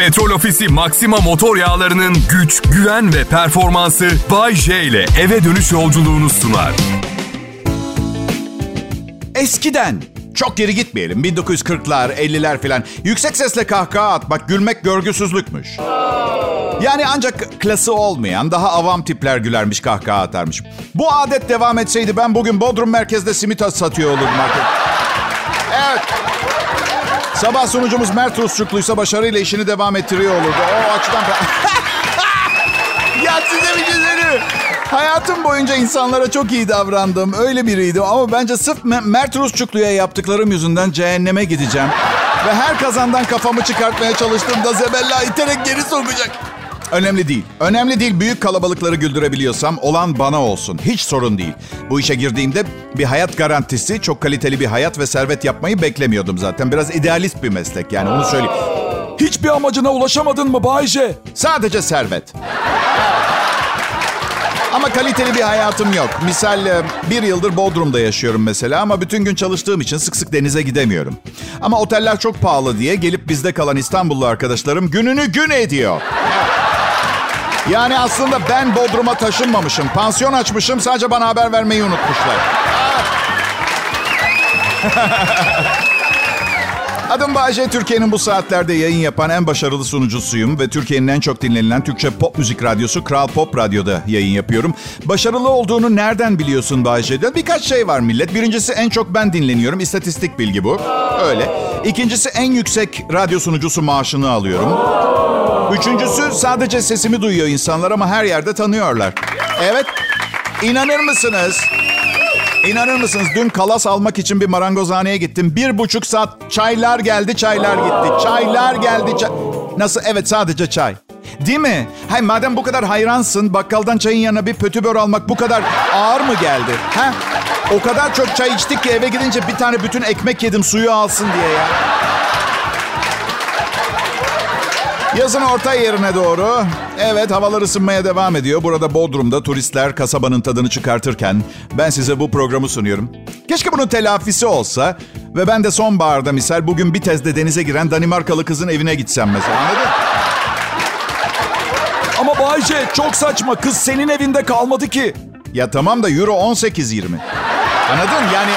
Petrol Ofisi Maxima motor yağlarının güç, güven ve performansı Bay J ile eve dönüş yolculuğunu sunar. Eskiden çok geri gitmeyelim. 1940'lar, 50'ler filan. Yüksek sesle kahkaha atmak, gülmek görgüsüzlükmüş. Yani ancak klası olmayan, daha avam tipler gülermiş, kahkaha atarmış. Bu adet devam etseydi ben bugün Bodrum merkezde simit satıyor olurdum market. Evet. Sabah sunucumuz Mert Rusçukluysa başarıyla işini devam ettiriyor olurdu. O açıdan... ya size bir şey. Hayatım boyunca insanlara çok iyi davrandım. Öyle biriydim ama bence sırf Mert Rusçuklu'ya yaptıklarım yüzünden cehenneme gideceğim. Ve her kazandan kafamı çıkartmaya çalıştığımda Zebella iterek geri sokacak. Önemli değil. Önemli değil. Büyük kalabalıkları güldürebiliyorsam olan bana olsun. Hiç sorun değil. Bu işe girdiğimde bir hayat garantisi, çok kaliteli bir hayat ve servet yapmayı beklemiyordum zaten. Biraz idealist bir meslek yani onu söyleyeyim. Hiçbir amacına ulaşamadın mı Bayce? Sadece servet. Ama kaliteli bir hayatım yok. Misal e, bir yıldır Bodrum'da yaşıyorum mesela ama bütün gün çalıştığım için sık sık denize gidemiyorum. Ama oteller çok pahalı diye gelip bizde kalan İstanbullu arkadaşlarım gününü gün ediyor. Yani aslında ben Bodrum'a taşınmamışım. Pansiyon açmışım sadece bana haber vermeyi unutmuşlar. Adım Bayece, Türkiye'nin bu saatlerde yayın yapan en başarılı sunucusuyum ve Türkiye'nin en çok dinlenilen Türkçe pop müzik radyosu Kral Pop Radyo'da yayın yapıyorum. Başarılı olduğunu nereden biliyorsun Bayece'de? Birkaç şey var millet. Birincisi en çok ben dinleniyorum. İstatistik bilgi bu. Öyle. İkincisi en yüksek radyo sunucusu maaşını alıyorum. Üçüncüsü sadece sesimi duyuyor insanlar ama her yerde tanıyorlar. Evet. İnanır mısınız? İnanır mısınız dün kalas almak için bir marangozhaneye gittim. Bir buçuk saat çaylar geldi çaylar gitti. Çaylar geldi çay... Nasıl? Evet sadece çay. Değil mi? Hay madem bu kadar hayransın bakkaldan çayın yanına bir pötübör almak bu kadar ağır mı geldi? Ha? O kadar çok çay içtik ki eve gidince bir tane bütün ekmek yedim suyu alsın diye ya. Yazın orta yerine doğru. Evet havalar ısınmaya devam ediyor. Burada Bodrum'da turistler kasabanın tadını çıkartırken ben size bu programı sunuyorum. Keşke bunun telafisi olsa ve ben de sonbaharda misal bugün bir tezde denize giren Danimarkalı kızın evine gitsem mesela anladın? Ama Bayce çok saçma kız senin evinde kalmadı ki. Ya tamam da euro 18.20. Anladın? Yani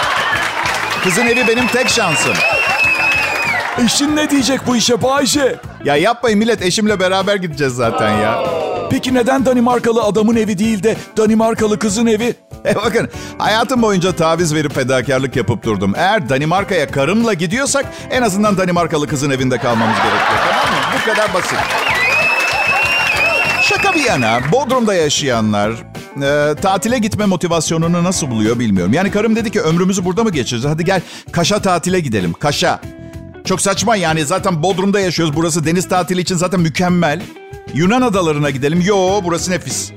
kızın evi benim tek şansım. Eşin ne diyecek bu işe Bayce? Ya yapmayın millet eşimle beraber gideceğiz zaten ya. Peki neden Danimarkalı adamın evi değil de Danimarkalı kızın evi? E bakın hayatım boyunca taviz verip fedakarlık yapıp durdum. Eğer Danimarka'ya karımla gidiyorsak en azından Danimarkalı kızın evinde kalmamız gerekiyor. Tamam mı? Bu kadar basit. Şaka bir yana Bodrum'da yaşayanlar e, tatile gitme motivasyonunu nasıl buluyor bilmiyorum. Yani karım dedi ki ömrümüzü burada mı geçireceğiz? Hadi gel Kaş'a tatile gidelim. Kaş'a. Çok saçma yani zaten Bodrum'da yaşıyoruz. Burası deniz tatili için zaten mükemmel. Yunan adalarına gidelim. Yo burası nefis.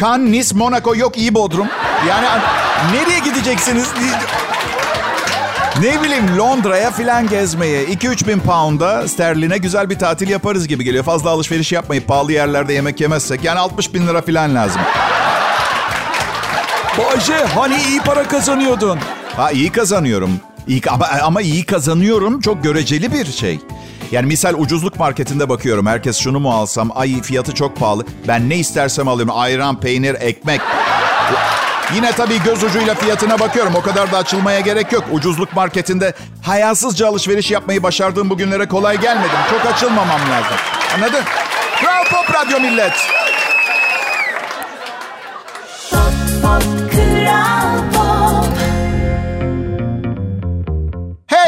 Cannes, Nice, Monaco yok iyi Bodrum. Yani nereye gideceksiniz? Ne bileyim Londra'ya filan gezmeye. 2-3 bin pound'a sterline güzel bir tatil yaparız gibi geliyor. Fazla alışveriş yapmayıp pahalı yerlerde yemek yemezsek. Yani 60 bin lira filan lazım. Bayce hani iyi para kazanıyordun. Ha iyi kazanıyorum. İyi, ama, ama iyi kazanıyorum çok göreceli bir şey. Yani misal ucuzluk marketinde bakıyorum. Herkes şunu mu alsam? Ay fiyatı çok pahalı. Ben ne istersem alıyorum. Ayran, peynir, ekmek. Yine tabii göz ucuyla fiyatına bakıyorum. O kadar da açılmaya gerek yok. Ucuzluk marketinde hayasızca alışveriş yapmayı başardığım bugünlere kolay gelmedim. Çok açılmamam lazım. Anladın? Kral Pop Radyo Millet. Pop, pop,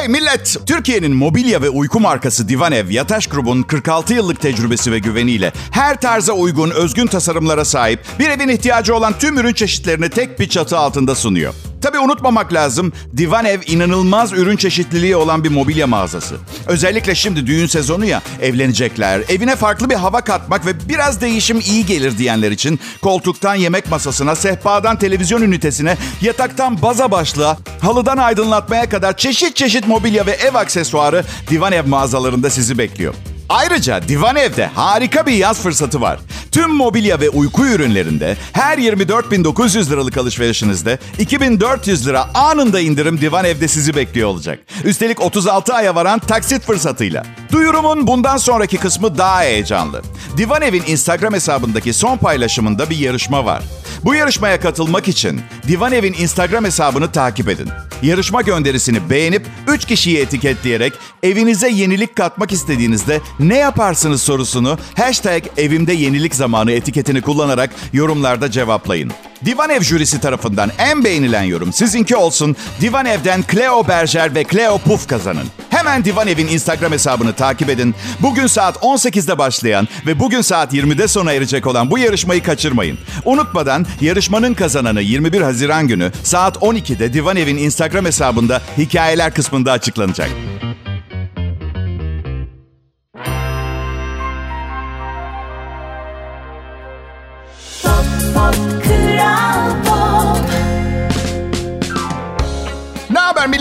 Hey millet! Türkiye'nin mobilya ve uyku markası Divanev, Yataş Grubun 46 yıllık tecrübesi ve güveniyle her tarza uygun, özgün tasarımlara sahip bir evin ihtiyacı olan tüm ürün çeşitlerini tek bir çatı altında sunuyor. Tabii unutmamak lazım. Divan Ev inanılmaz ürün çeşitliliği olan bir mobilya mağazası. Özellikle şimdi düğün sezonu ya evlenecekler. Evine farklı bir hava katmak ve biraz değişim iyi gelir diyenler için koltuktan yemek masasına, sehpadan televizyon ünitesine, yataktan baza başlığa, halıdan aydınlatmaya kadar çeşit çeşit mobilya ve ev aksesuarı Divan Ev mağazalarında sizi bekliyor. Ayrıca Divan Ev'de harika bir yaz fırsatı var. Tüm mobilya ve uyku ürünlerinde her 24.900 liralık alışverişinizde 2400 lira anında indirim Divan Ev'de sizi bekliyor olacak. Üstelik 36 aya varan taksit fırsatıyla. Duyurumun bundan sonraki kısmı daha heyecanlı. Divan Ev'in Instagram hesabındaki son paylaşımında bir yarışma var. Bu yarışmaya katılmak için Divan Ev'in Instagram hesabını takip edin. Yarışma gönderisini beğenip 3 kişiyi etiketleyerek evinize yenilik katmak istediğinizde ne yaparsınız sorusunu hashtag evimde yenilik zamanı etiketini kullanarak yorumlarda cevaplayın. Divan Ev jürisi tarafından en beğenilen yorum sizinki olsun. Divan Ev'den Cleo Berger ve Cleo Puff kazanın. Hemen Divan Ev'in Instagram hesabını takip edin. Bugün saat 18'de başlayan ve bugün saat 20'de sona erecek olan bu yarışmayı kaçırmayın. Unutmadan yarışmanın kazananı 21 Haziran günü saat 12'de Divan Ev'in Instagram hesabında hikayeler kısmında açıklanacak.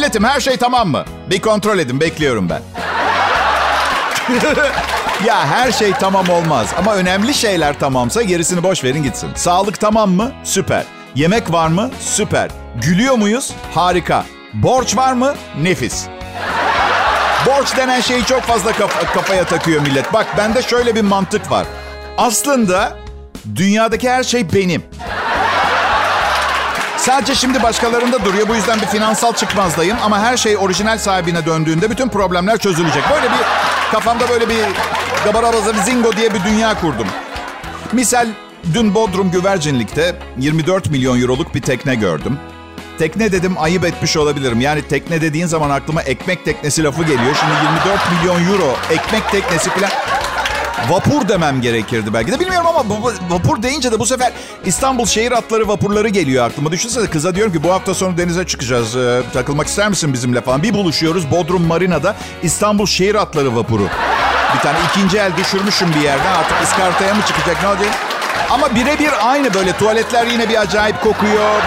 Milletim? Her şey tamam mı? Bir kontrol edin, bekliyorum ben. ya her şey tamam olmaz ama önemli şeyler tamamsa gerisini boş verin gitsin. Sağlık tamam mı? Süper. Yemek var mı? Süper. Gülüyor muyuz? Harika. Borç var mı? Nefis. Borç denen şeyi çok fazla kaf- kafaya takıyor millet. Bak bende şöyle bir mantık var. Aslında dünyadaki her şey benim. Sadece şimdi başkalarında duruyor. Bu yüzden bir finansal çıkmazdayım. Ama her şey orijinal sahibine döndüğünde bütün problemler çözülecek. Böyle bir kafamda böyle bir gabarabaza zingo diye bir dünya kurdum. Misal dün Bodrum Güvercinlik'te 24 milyon euroluk bir tekne gördüm. Tekne dedim ayıp etmiş olabilirim. Yani tekne dediğin zaman aklıma ekmek teknesi lafı geliyor. Şimdi 24 milyon euro ekmek teknesi falan. Vapur demem gerekirdi belki de. Bilmiyorum ama vapur deyince de bu sefer İstanbul şehir atları vapurları geliyor aklıma. Düşünsene kıza diyorum ki bu hafta sonu denize çıkacağız. Ee, takılmak ister misin bizimle falan. Bir buluşuyoruz Bodrum Marina'da İstanbul şehir atları vapuru. Bir tane ikinci el düşürmüşüm bir yerden. Artık iskartaya mı çıkacak ne olacak? Ama birebir aynı böyle. Tuvaletler yine bir acayip kokuyor.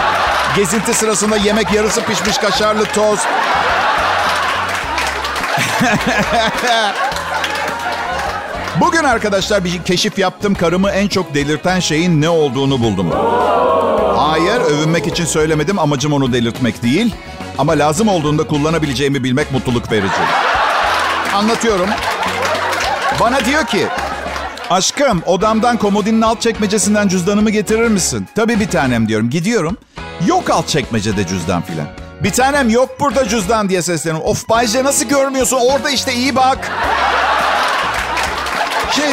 Gezinti sırasında yemek yarısı pişmiş kaşarlı tost. Bugün arkadaşlar bir keşif yaptım. Karımı en çok delirten şeyin ne olduğunu buldum. Hayır, övünmek için söylemedim. Amacım onu delirtmek değil. Ama lazım olduğunda kullanabileceğimi bilmek mutluluk verici. Anlatıyorum. Bana diyor ki, aşkım odamdan komodinin alt çekmecesinden cüzdanımı getirir misin? Tabii bir tanem diyorum. Gidiyorum. Yok alt çekmecede cüzdan filan. Bir tanem yok burada cüzdan diye sesleniyorum. Of Bayce nasıl görmüyorsun? Orada işte iyi bak. Şey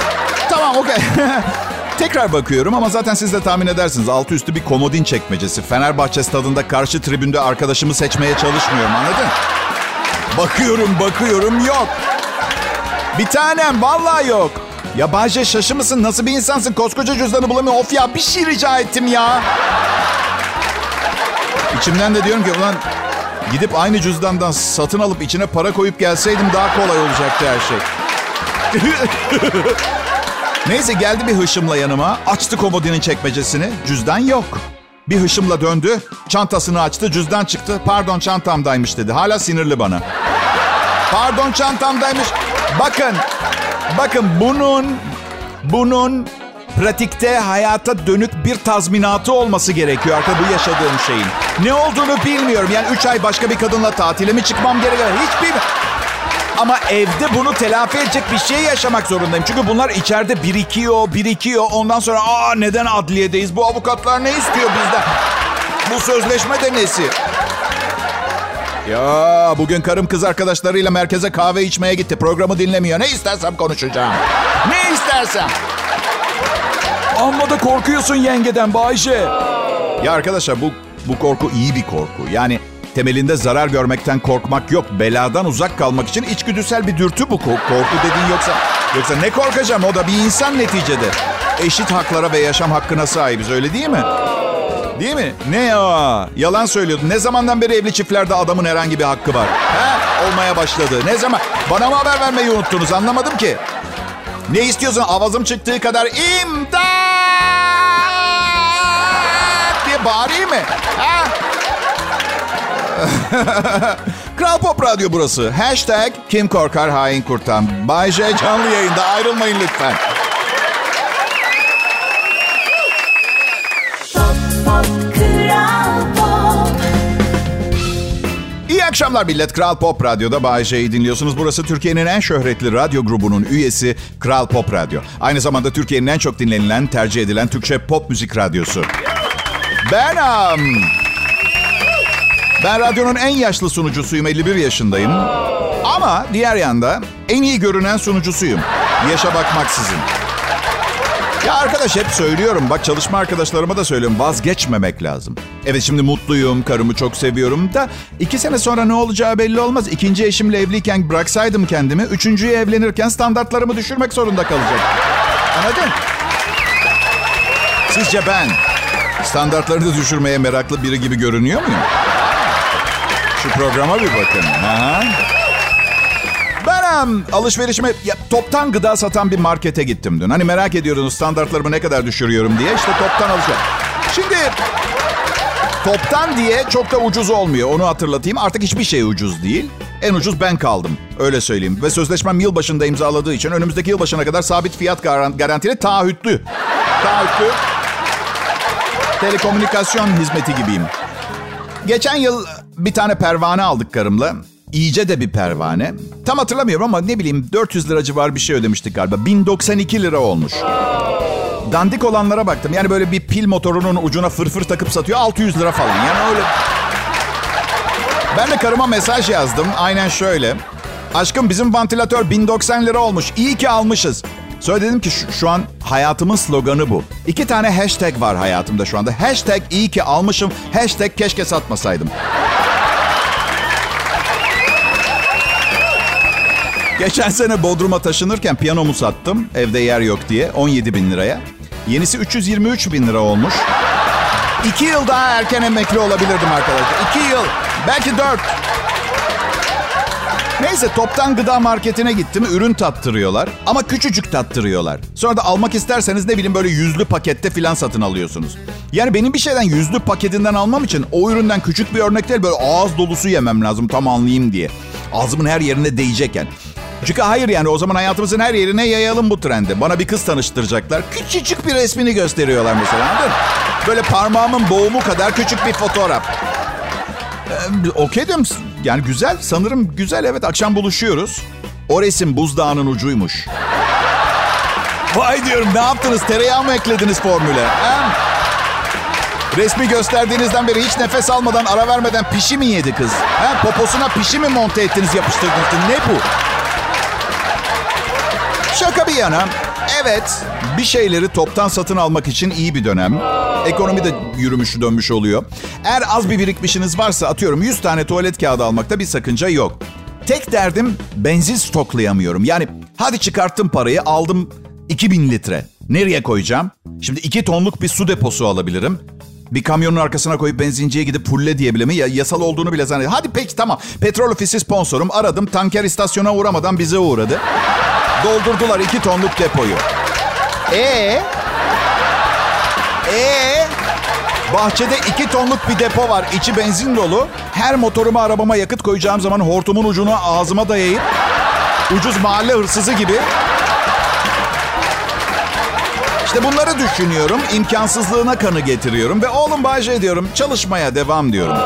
tamam okey. Tekrar bakıyorum ama zaten siz de tahmin edersiniz. Altı üstü bir komodin çekmecesi. Fenerbahçe stadında karşı tribünde arkadaşımı seçmeye çalışmıyorum anladın? Bakıyorum bakıyorum yok. Bir tanem vallahi yok. Ya Bahçe şaşı mısın? Nasıl bir insansın? Koskoca cüzdanı bulamıyor. Of ya bir şey rica ettim ya. İçimden de diyorum ki ulan gidip aynı cüzdandan satın alıp içine para koyup gelseydim daha kolay olacaktı her şey. Neyse geldi bir hışımla yanıma. Açtı komodinin çekmecesini. Cüzdan yok. Bir hışımla döndü. Çantasını açtı. Cüzdan çıktı. Pardon çantamdaymış dedi. Hala sinirli bana. Pardon çantamdaymış. Bakın. Bakın bunun bunun pratikte hayata dönük bir tazminatı olması gerekiyor artık bu yaşadığım şeyin. Ne olduğunu bilmiyorum. Yani 3 ay başka bir kadınla tatile mi çıkmam gerekiyor? Hiçbir ama evde bunu telafi edecek bir şey yaşamak zorundayım. Çünkü bunlar içeride birikiyor, birikiyor. Ondan sonra aa neden adliyedeyiz? Bu avukatlar ne istiyor bizden? Bu sözleşme de nesi? Ya bugün karım kız arkadaşlarıyla merkeze kahve içmeye gitti. Programı dinlemiyor. Ne istersem konuşacağım. Ne istersem. Amma da korkuyorsun yengeden Bayce. Ya arkadaşlar bu bu korku iyi bir korku. Yani temelinde zarar görmekten korkmak yok. Beladan uzak kalmak için içgüdüsel bir dürtü bu korku dediğin yoksa yoksa ne korkacağım o da bir insan neticede. Eşit haklara ve yaşam hakkına sahibiz öyle değil mi? Değil mi? Ne ya? Yalan söylüyordun. Ne zamandan beri evli çiftlerde adamın herhangi bir hakkı var? He? Olmaya başladı. Ne zaman? Bana mı haber vermeyi unuttunuz? Anlamadım ki. Ne istiyorsun? Avazım çıktığı kadar imdat diye bağırayım mı? Ha? Kral Pop Radyo burası. Hashtag Kim Korkar Hain Kurtan. Bay J canlı yayında ayrılmayın lütfen. İyi akşamlar millet. Kral Pop Radyo'da Bay J'yi dinliyorsunuz. Burası Türkiye'nin en şöhretli radyo grubunun üyesi Kral Pop Radyo. Aynı zamanda Türkiye'nin en çok dinlenilen, tercih edilen Türkçe pop müzik radyosu. Ben... Um, ben radyonun en yaşlı sunucusuyum. 51 yaşındayım. Ama diğer yanda en iyi görünen sunucusuyum. Yaşa bakmaksızın. Ya arkadaş hep söylüyorum. Bak çalışma arkadaşlarıma da söylüyorum. Vazgeçmemek lazım. Evet şimdi mutluyum. Karımı çok seviyorum da iki sene sonra ne olacağı belli olmaz. İkinci eşimle evliyken bıraksaydım kendimi. Üçüncüyü evlenirken standartlarımı düşürmek zorunda kalacak. Anladın? Sizce ben standartlarını düşürmeye meraklı biri gibi görünüyor muyum? Şu programa bir bakın. Aha. Ben alışverişime ya, toptan gıda satan bir markete gittim dün. Hani merak ediyordunuz standartlarımı ne kadar düşürüyorum diye. İşte toptan alışveriş. Şimdi toptan diye çok da ucuz olmuyor. Onu hatırlatayım. Artık hiçbir şey ucuz değil. En ucuz ben kaldım. Öyle söyleyeyim. Ve sözleşmem yılbaşında imzaladığı için önümüzdeki yılbaşına kadar sabit fiyat garantili taahhütlü. Taahhütlü. Telekomünikasyon hizmeti gibiyim. Geçen yıl bir tane pervane aldık karımla. İyice de bir pervane. Tam hatırlamıyorum ama ne bileyim 400 lira civarı bir şey ödemiştik galiba. 1092 lira olmuş. Dandik olanlara baktım. Yani böyle bir pil motorunun ucuna fırfır takıp satıyor 600 lira falan. Yani öyle... Ben de karıma mesaj yazdım. Aynen şöyle. Aşkım bizim vantilatör 1090 lira olmuş. İyi ki almışız. Sonra ki şu, şu an hayatımın sloganı bu. İki tane hashtag var hayatımda şu anda. Hashtag iyi ki almışım. Hashtag keşke satmasaydım. Geçen sene Bodrum'a taşınırken piyanomu sattım. Evde yer yok diye. 17 bin liraya. Yenisi 323 bin lira olmuş. İki yıl daha erken emekli olabilirdim arkadaşlar. İki yıl. Belki dört. Neyse toptan gıda marketine gittim. Ürün tattırıyorlar. Ama küçücük tattırıyorlar. Sonra da almak isterseniz ne bileyim böyle yüzlü pakette filan satın alıyorsunuz. Yani benim bir şeyden yüzlü paketinden almam için o üründen küçük bir örnek değil böyle ağız dolusu yemem lazım tam anlayayım diye. Ağzımın her yerine değecekken. Çünkü hayır yani o zaman hayatımızın her yerine yayalım bu trendi. Bana bir kız tanıştıracaklar. Küçücük bir resmini gösteriyorlar mesela Böyle parmağımın boğumu kadar küçük bir fotoğraf. Ee, Okey diyorum. Yani güzel. Sanırım güzel. Evet akşam buluşuyoruz. O resim buzdağının ucuymuş. Vay diyorum ne yaptınız? Tereyağı mı eklediniz formüle? Ha? Resmi gösterdiğinizden beri hiç nefes almadan, ara vermeden pişi mi yedi kız? Ha? Poposuna pişi mi monte ettiniz, yapıştırdınız? Ne bu? Şaka bir yana, evet bir şeyleri toptan satın almak için iyi bir dönem. Ekonomi de yürümüş dönmüş oluyor. Eğer az bir birikmişiniz varsa atıyorum 100 tane tuvalet kağıdı almakta bir sakınca yok. Tek derdim benzin stoklayamıyorum. Yani hadi çıkarttım parayı aldım 2000 litre. Nereye koyacağım? Şimdi 2 tonluk bir su deposu alabilirim. Bir kamyonun arkasına koyup benzinciye gidip pulle diyebilir mi? Ya, yasal olduğunu bile zannediyorum. Hadi peki tamam. Petrol ofisi sponsorum. Aradım. Tanker istasyona uğramadan bize uğradı. Doldurdular 2 tonluk depoyu. E e Bahçede 2 tonluk bir depo var. İçi benzin dolu. Her motoruma arabama yakıt koyacağım zaman hortumun ucunu ağzıma dayayıp ucuz mahalle hırsızı gibi işte bunları düşünüyorum. imkansızlığına kanı getiriyorum. Ve oğlum Bayce diyorum çalışmaya devam diyorum.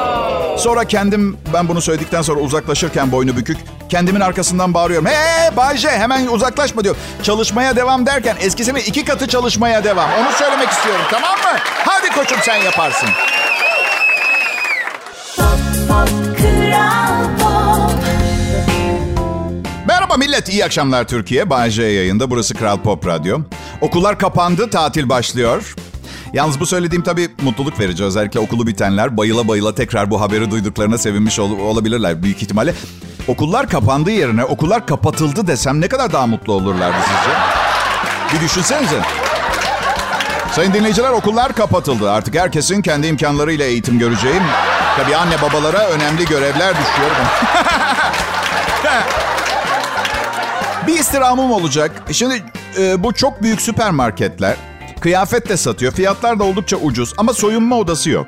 Sonra kendim ben bunu söyledikten sonra uzaklaşırken boynu bükük kendimin arkasından bağırıyorum. Hey Bayce hemen uzaklaşma diyor. Çalışmaya devam derken eskisini iki katı çalışmaya devam. Onu söylemek istiyorum tamam mı? Hadi koçum sen yaparsın. Merhaba millet, iyi akşamlar Türkiye. Bayce yayında, burası Kral Pop Radyo. Okullar kapandı, tatil başlıyor. Yalnız bu söylediğim tabii mutluluk verici. Özellikle okulu bitenler bayıla bayıla tekrar bu haberi duyduklarına sevinmiş ol- olabilirler büyük ihtimalle. Okullar kapandığı yerine okullar kapatıldı desem ne kadar daha mutlu olurlardı sizce? Bir düşünsenize. Sayın dinleyiciler okullar kapatıldı. Artık herkesin kendi imkanlarıyla eğitim göreceği. Tabii anne babalara önemli görevler düşüyor. bir istirhamım olacak. Şimdi e, bu çok büyük süpermarketler kıyafet de satıyor. Fiyatlar da oldukça ucuz ama soyunma odası yok.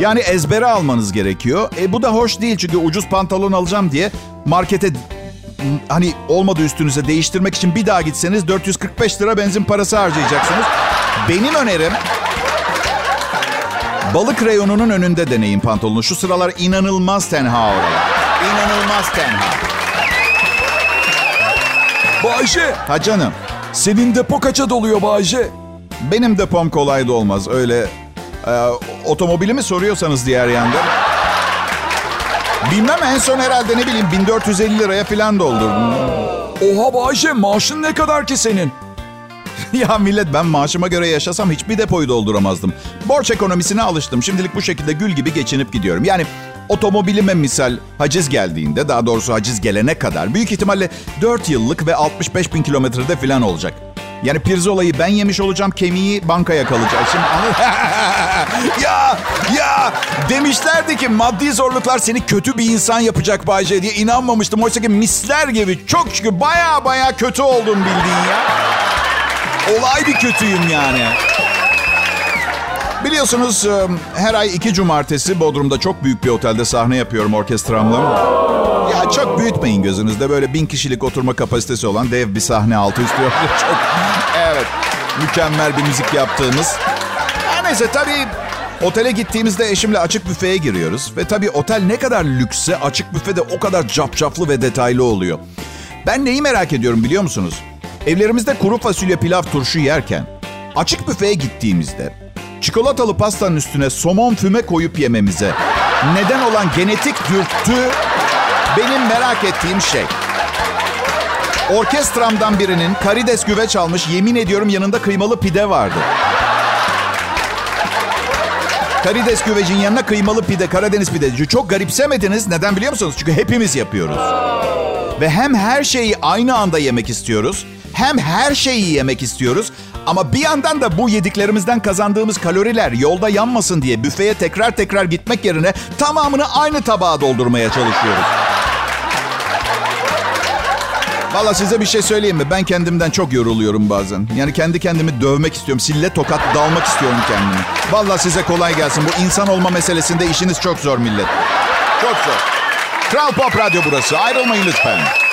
Yani ezbere almanız gerekiyor. E bu da hoş değil çünkü ucuz pantolon alacağım diye markete hani olmadı üstünüze değiştirmek için bir daha gitseniz 445 lira benzin parası harcayacaksınız. Benim önerim balık reyonunun önünde deneyin pantolonu. Şu sıralar inanılmaz tenha oralar. İnanılmaz tenha. Bayce Ha canım. senin depo kaça doluyor Bayce? Benim depom kolay da olmaz. Öyle e, otomobilimi soruyorsanız diğer yanda. Bilmem en son herhalde ne bileyim 1450 liraya falan doldurdum. Oha Bayce maaşın ne kadar ki senin? ya millet ben maaşıma göre yaşasam hiçbir depoyu dolduramazdım. Borç ekonomisine alıştım. Şimdilik bu şekilde gül gibi geçinip gidiyorum. Yani otomobilime misal haciz geldiğinde daha doğrusu haciz gelene kadar büyük ihtimalle 4 yıllık ve 65 bin kilometrede falan olacak. Yani pirzolayı ben yemiş olacağım, kemiği bankaya kalacak. Şimdi ya, ya demişlerdi ki maddi zorluklar seni kötü bir insan yapacak Bayce diye inanmamıştım. Oysa ki misler gibi çok şükür baya baya kötü oldum bildiğin ya. Olay bir kötüyüm yani. Biliyorsunuz her ay iki cumartesi Bodrum'da çok büyük bir otelde sahne yapıyorum orkestramla. Ya çok büyütmeyin gözünüzde böyle bin kişilik oturma kapasitesi olan dev bir sahne altı üstü yok. Çok, evet mükemmel bir müzik yaptığımız. Her neyse tabii otele gittiğimizde eşimle açık büfeye giriyoruz. Ve tabii otel ne kadar lüksse açık büfe de o kadar capcaflı ve detaylı oluyor. Ben neyi merak ediyorum biliyor musunuz? Evlerimizde kuru fasulye pilav turşu yerken açık büfeye gittiğimizde çikolatalı pastanın üstüne somon füme koyup yememize neden olan genetik dürtü benim merak ettiğim şey. Orkestramdan birinin karides güveç almış yemin ediyorum yanında kıymalı pide vardı. Karides güvecin yanına kıymalı pide, Karadeniz pideci. Çok garipsemediniz. Neden biliyor musunuz? Çünkü hepimiz yapıyoruz. Ve hem her şeyi aynı anda yemek istiyoruz hem her şeyi yemek istiyoruz ama bir yandan da bu yediklerimizden kazandığımız kaloriler yolda yanmasın diye büfeye tekrar tekrar gitmek yerine tamamını aynı tabağa doldurmaya çalışıyoruz. Valla size bir şey söyleyeyim mi? Ben kendimden çok yoruluyorum bazen. Yani kendi kendimi dövmek istiyorum. Sille tokat dalmak istiyorum kendimi. Valla size kolay gelsin. Bu insan olma meselesinde işiniz çok zor millet. Çok zor. Kral Pop Radyo burası. Ayrılmayın lütfen.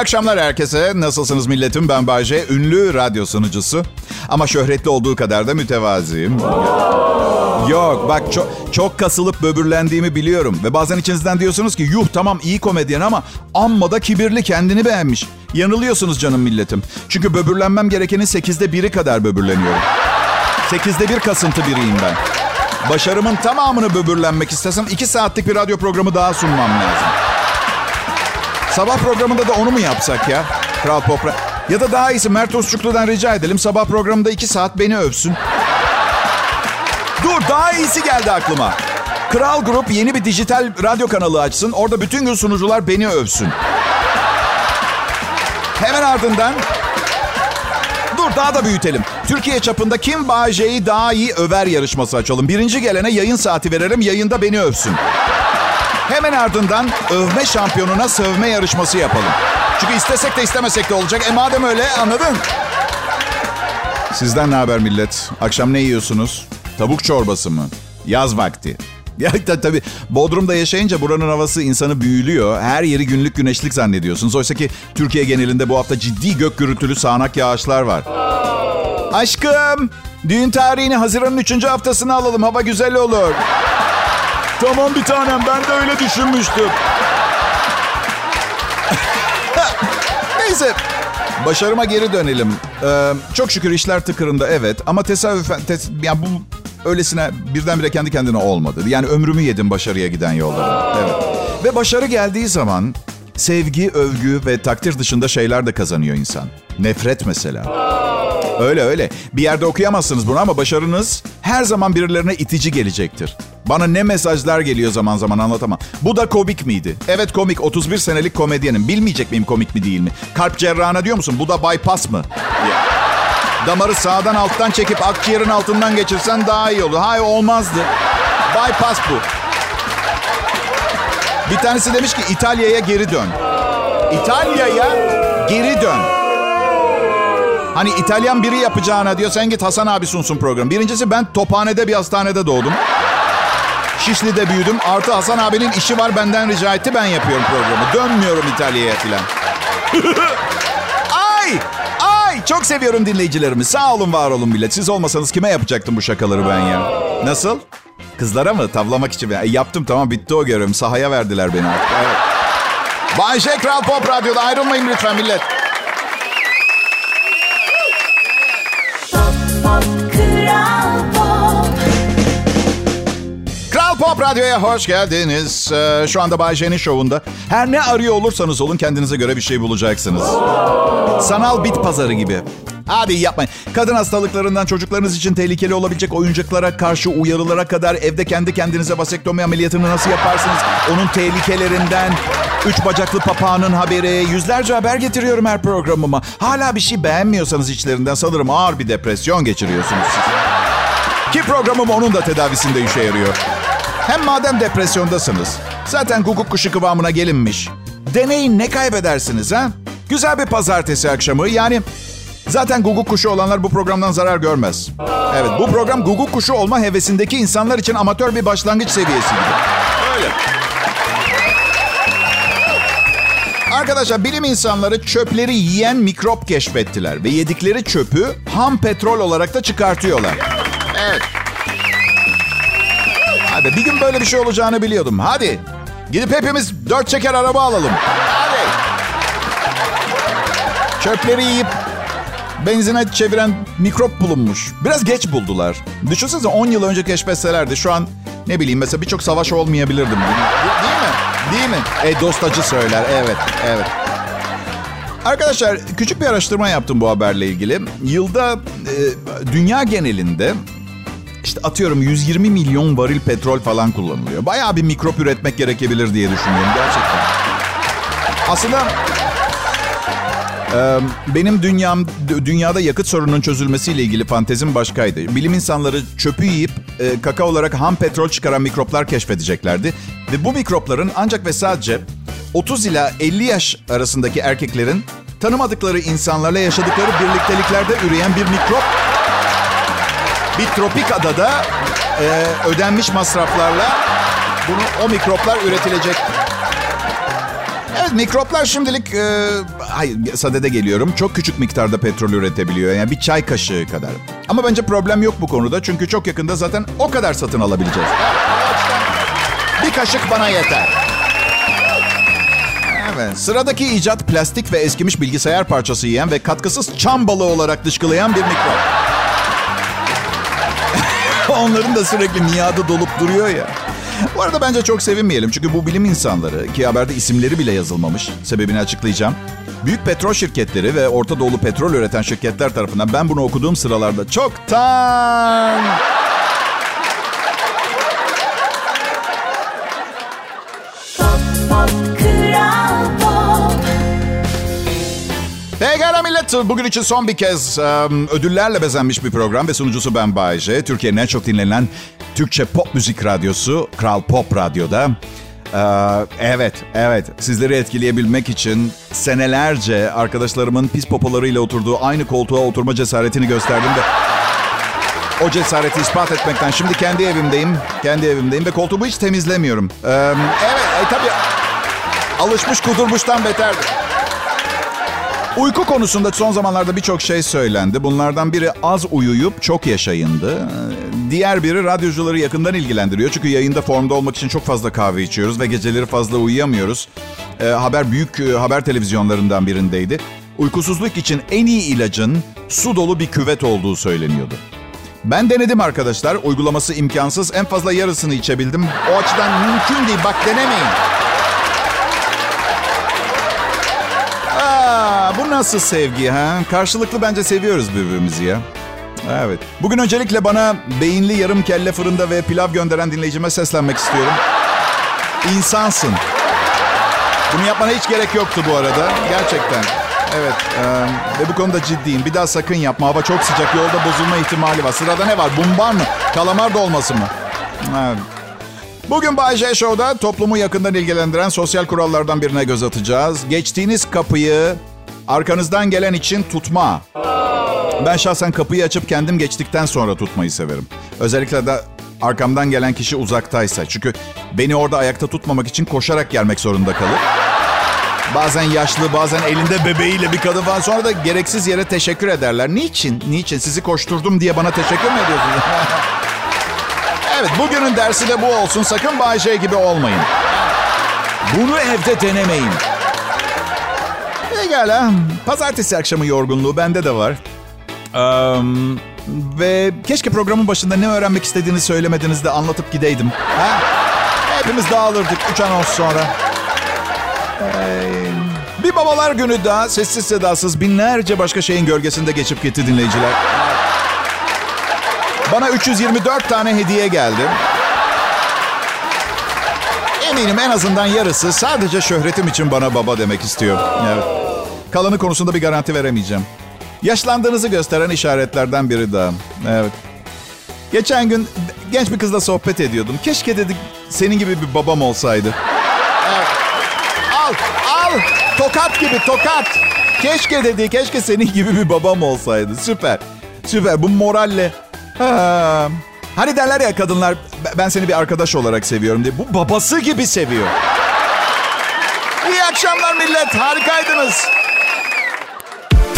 İyi akşamlar herkese. Nasılsınız milletim? Ben Bayce, ünlü radyo sunucusu. Ama şöhretli olduğu kadar da mütevaziyim. Yok bak çok, çok kasılıp böbürlendiğimi biliyorum. Ve bazen içinizden diyorsunuz ki yuh tamam iyi komedyen ama amma da kibirli kendini beğenmiş. Yanılıyorsunuz canım milletim. Çünkü böbürlenmem gerekenin sekizde biri kadar böbürleniyorum. Sekizde bir kasıntı biriyim ben. Başarımın tamamını böbürlenmek istesem iki saatlik bir radyo programı daha sunmam lazım. Sabah programında da onu mu yapsak ya? Kral Pop Ya da daha iyisi Mert Usçuklu'dan rica edelim. Sabah programında iki saat beni övsün. Dur daha iyisi geldi aklıma. Kral Grup yeni bir dijital radyo kanalı açsın. Orada bütün gün sunucular beni övsün. Hemen ardından... Dur daha da büyütelim. Türkiye çapında kim Bağcay'ı daha iyi över yarışması açalım. Birinci gelene yayın saati verelim. Yayında beni övsün. Hemen ardından övme şampiyonuna sövme yarışması yapalım. Çünkü istesek de istemesek de olacak. E madem öyle anladın. Sizden ne haber millet? Akşam ne yiyorsunuz? Tavuk çorbası mı? Yaz vakti. Ya tabii Bodrum'da yaşayınca buranın havası insanı büyülüyor. Her yeri günlük güneşlik zannediyorsunuz. Oysa ki Türkiye genelinde bu hafta ciddi gök gürültülü sağanak yağışlar var. Aşkım, düğün tarihini Haziran'ın 3. haftasına alalım. Hava güzel olur. Tamam bir tanem ben de öyle düşünmüştüm. Neyse başarıma geri dönelim. Ee, çok şükür işler tıkırında evet ama tesadüfen tes yani bu öylesine birdenbire kendi kendine olmadı. Yani ömrümü yedim başarıya giden yollara. Evet. Ve başarı geldiği zaman sevgi, övgü ve takdir dışında şeyler de kazanıyor insan. Nefret mesela. Öyle öyle. Bir yerde okuyamazsınız bunu ama başarınız her zaman birilerine itici gelecektir. Bana ne mesajlar geliyor zaman zaman anlatamam. Bu da komik miydi? Evet komik. 31 senelik komedyenim. Bilmeyecek miyim komik mi değil mi? Kalp cerrahına diyor musun? Bu da bypass mı? Damarı sağdan alttan çekip akciğerin altından geçirsen daha iyi olur. Hayır olmazdı. Bypass bu. Bir tanesi demiş ki İtalya'ya geri dön. İtalya'ya geri dön. Hani İtalyan biri yapacağına diyor sen git Hasan abi sunsun program. Birincisi ben Tophane'de bir hastanede doğdum. Şişli'de büyüdüm. Artı Hasan abinin işi var benden rica etti ben yapıyorum programı. Dönmüyorum İtalya'ya filan. ay! Ay! Çok seviyorum dinleyicilerimi. Sağ olun var olun millet. Siz olmasanız kime yapacaktım bu şakaları ben ya? Nasıl? Kızlara mı? Tavlamak için. E, yaptım tamam bitti o görevim. Sahaya verdiler beni artık. Evet. Bay J. Kral Pop Radyo'da ayrılmayın lütfen millet. Pop Radyo'ya hoş geldiniz. Ee, şu anda Bay J'nin şovunda. Her ne arıyor olursanız olun kendinize göre bir şey bulacaksınız. Sanal bit pazarı gibi. Hadi yapmayın. Kadın hastalıklarından çocuklarınız için tehlikeli olabilecek oyuncaklara karşı uyarılara kadar evde kendi kendinize vasektomi ameliyatını nasıl yaparsınız? Onun tehlikelerinden üç bacaklı papağanın haberi. Yüzlerce haber getiriyorum her programıma. Hala bir şey beğenmiyorsanız içlerinden sanırım ağır bir depresyon geçiriyorsunuz siz. Ki programım onun da tedavisinde işe yarıyor. Hem madem depresyondasınız, zaten guguk kuşu kıvamına gelinmiş. Deneyin ne kaybedersiniz ha? Güzel bir pazartesi akşamı yani zaten guguk kuşu olanlar bu programdan zarar görmez. Evet bu program guguk kuşu olma hevesindeki insanlar için amatör bir başlangıç seviyesi. Öyle. Arkadaşlar bilim insanları çöpleri yiyen mikrop keşfettiler ve yedikleri çöpü ham petrol olarak da çıkartıyorlar. Evet. Hadi bir gün böyle bir şey olacağını biliyordum. Hadi. Gidip hepimiz dört çeker araba alalım. Hadi. Çöpleri yiyip benzine çeviren mikrop bulunmuş. Biraz geç buldular. Düşünsenize 10 yıl önce keşfetselerdi şu an ne bileyim mesela birçok savaş olmayabilirdim. Değil mi? Değil mi? E dostacı söyler. Evet, evet. Arkadaşlar küçük bir araştırma yaptım bu haberle ilgili. Yılda e, dünya genelinde işte atıyorum 120 milyon varil petrol falan kullanılıyor. Bayağı bir mikrop üretmek gerekebilir diye düşünüyorum gerçekten. Aslında benim dünyam dünyada yakıt sorununun çözülmesiyle ilgili fantezim başkaydı. Bilim insanları çöpü yiyip kaka olarak ham petrol çıkaran mikroplar keşfedeceklerdi. Ve bu mikropların ancak ve sadece 30 ila 50 yaş arasındaki erkeklerin tanımadıkları insanlarla yaşadıkları birlikteliklerde üreyen bir mikrop bir tropik adada e, ödenmiş masraflarla bunu o mikroplar üretilecek. Evet mikroplar şimdilik e, hayır sadede geliyorum. Çok küçük miktarda petrol üretebiliyor. Yani bir çay kaşığı kadar. Ama bence problem yok bu konuda. Çünkü çok yakında zaten o kadar satın alabileceğiz. Bir kaşık bana yeter. Evet. Sıradaki icat plastik ve eskimiş bilgisayar parçası yiyen ve katkısız çam balığı olarak dışkılayan bir mikrop. Onların da sürekli miadı dolup duruyor ya. Bu arada bence çok sevinmeyelim. Çünkü bu bilim insanları ki haberde isimleri bile yazılmamış. Sebebini açıklayacağım. Büyük petrol şirketleri ve Orta Doğulu petrol üreten şirketler tarafından ben bunu okuduğum sıralarda çoktan Millet. Bugün için son bir kez ödüllerle bezenmiş bir program ve sunucusu ben Bayece. Türkiye'nin en çok dinlenen Türkçe pop müzik radyosu Kral Pop Radyo'da. Evet, evet. Sizleri etkileyebilmek için senelerce arkadaşlarımın pis popolarıyla oturduğu aynı koltuğa oturma cesaretini gösterdim de... O cesareti ispat etmekten şimdi kendi evimdeyim. Kendi evimdeyim ve koltuğumu hiç temizlemiyorum. Evet, e, tabii alışmış kudurmuştan beterdi. Uyku konusunda son zamanlarda birçok şey söylendi. Bunlardan biri az uyuyup çok yaşayındı. Diğer biri radyocuları yakından ilgilendiriyor. Çünkü yayında formda olmak için çok fazla kahve içiyoruz ve geceleri fazla uyuyamıyoruz. E, haber büyük e, haber televizyonlarından birindeydi. Uykusuzluk için en iyi ilacın su dolu bir küvet olduğu söyleniyordu. Ben denedim arkadaşlar. Uygulaması imkansız. En fazla yarısını içebildim. O açıdan mümkün değil. Bak denemeyin. Bu nasıl sevgi ha? Karşılıklı bence seviyoruz birbirimizi ya. Evet. Bugün öncelikle bana beyinli yarım kelle fırında ve pilav gönderen dinleyicime seslenmek istiyorum. İnsansın. Bunu yapmana hiç gerek yoktu bu arada. Gerçekten. Evet. E, ve bu konuda ciddiyim. Bir daha sakın yapma. Hava çok sıcak. Yolda bozulma ihtimali var. Sırada ne var? Bumbar mı? Kalamar dolması mı? Evet. Bugün Bay J Show'da toplumu yakından ilgilendiren sosyal kurallardan birine göz atacağız. Geçtiğiniz kapıyı arkanızdan gelen için tutma. Ben şahsen kapıyı açıp kendim geçtikten sonra tutmayı severim. Özellikle de arkamdan gelen kişi uzaktaysa. Çünkü beni orada ayakta tutmamak için koşarak gelmek zorunda kalır. Bazen yaşlı, bazen elinde bebeğiyle bir kadın falan. Sonra da gereksiz yere teşekkür ederler. Niçin? Niçin? Sizi koşturdum diye bana teşekkür mü ediyorsunuz? evet, bugünün dersi de bu olsun. Sakın Bay J gibi olmayın. Bunu evde denemeyin. Pekala. Pazartesi akşamı yorgunluğu bende de var. Ee, ve keşke programın başında ne öğrenmek istediğini söylemediniz de anlatıp gideydim. Ha? Hepimiz dağılırdık 3 anons sonra. Ee, bir babalar günü daha sessiz sedasız binlerce başka şeyin gölgesinde geçip gitti dinleyiciler. Bana 324 tane hediye geldi. Eminim en azından yarısı sadece şöhretim için bana baba demek istiyor. Evet. Kalanı konusunda bir garanti veremeyeceğim. Yaşlandığınızı gösteren işaretlerden biri daha. Evet. Geçen gün genç bir kızla sohbet ediyordum. Keşke dedik senin gibi bir babam olsaydı. Al, al. Tokat gibi tokat. Keşke dedi, keşke senin gibi bir babam olsaydı. Süper. Süper. Bu moralle. Ha. Hani derler ya kadınlar ben seni bir arkadaş olarak seviyorum diye. Bu babası gibi seviyor. İyi akşamlar millet. Harikaydınız.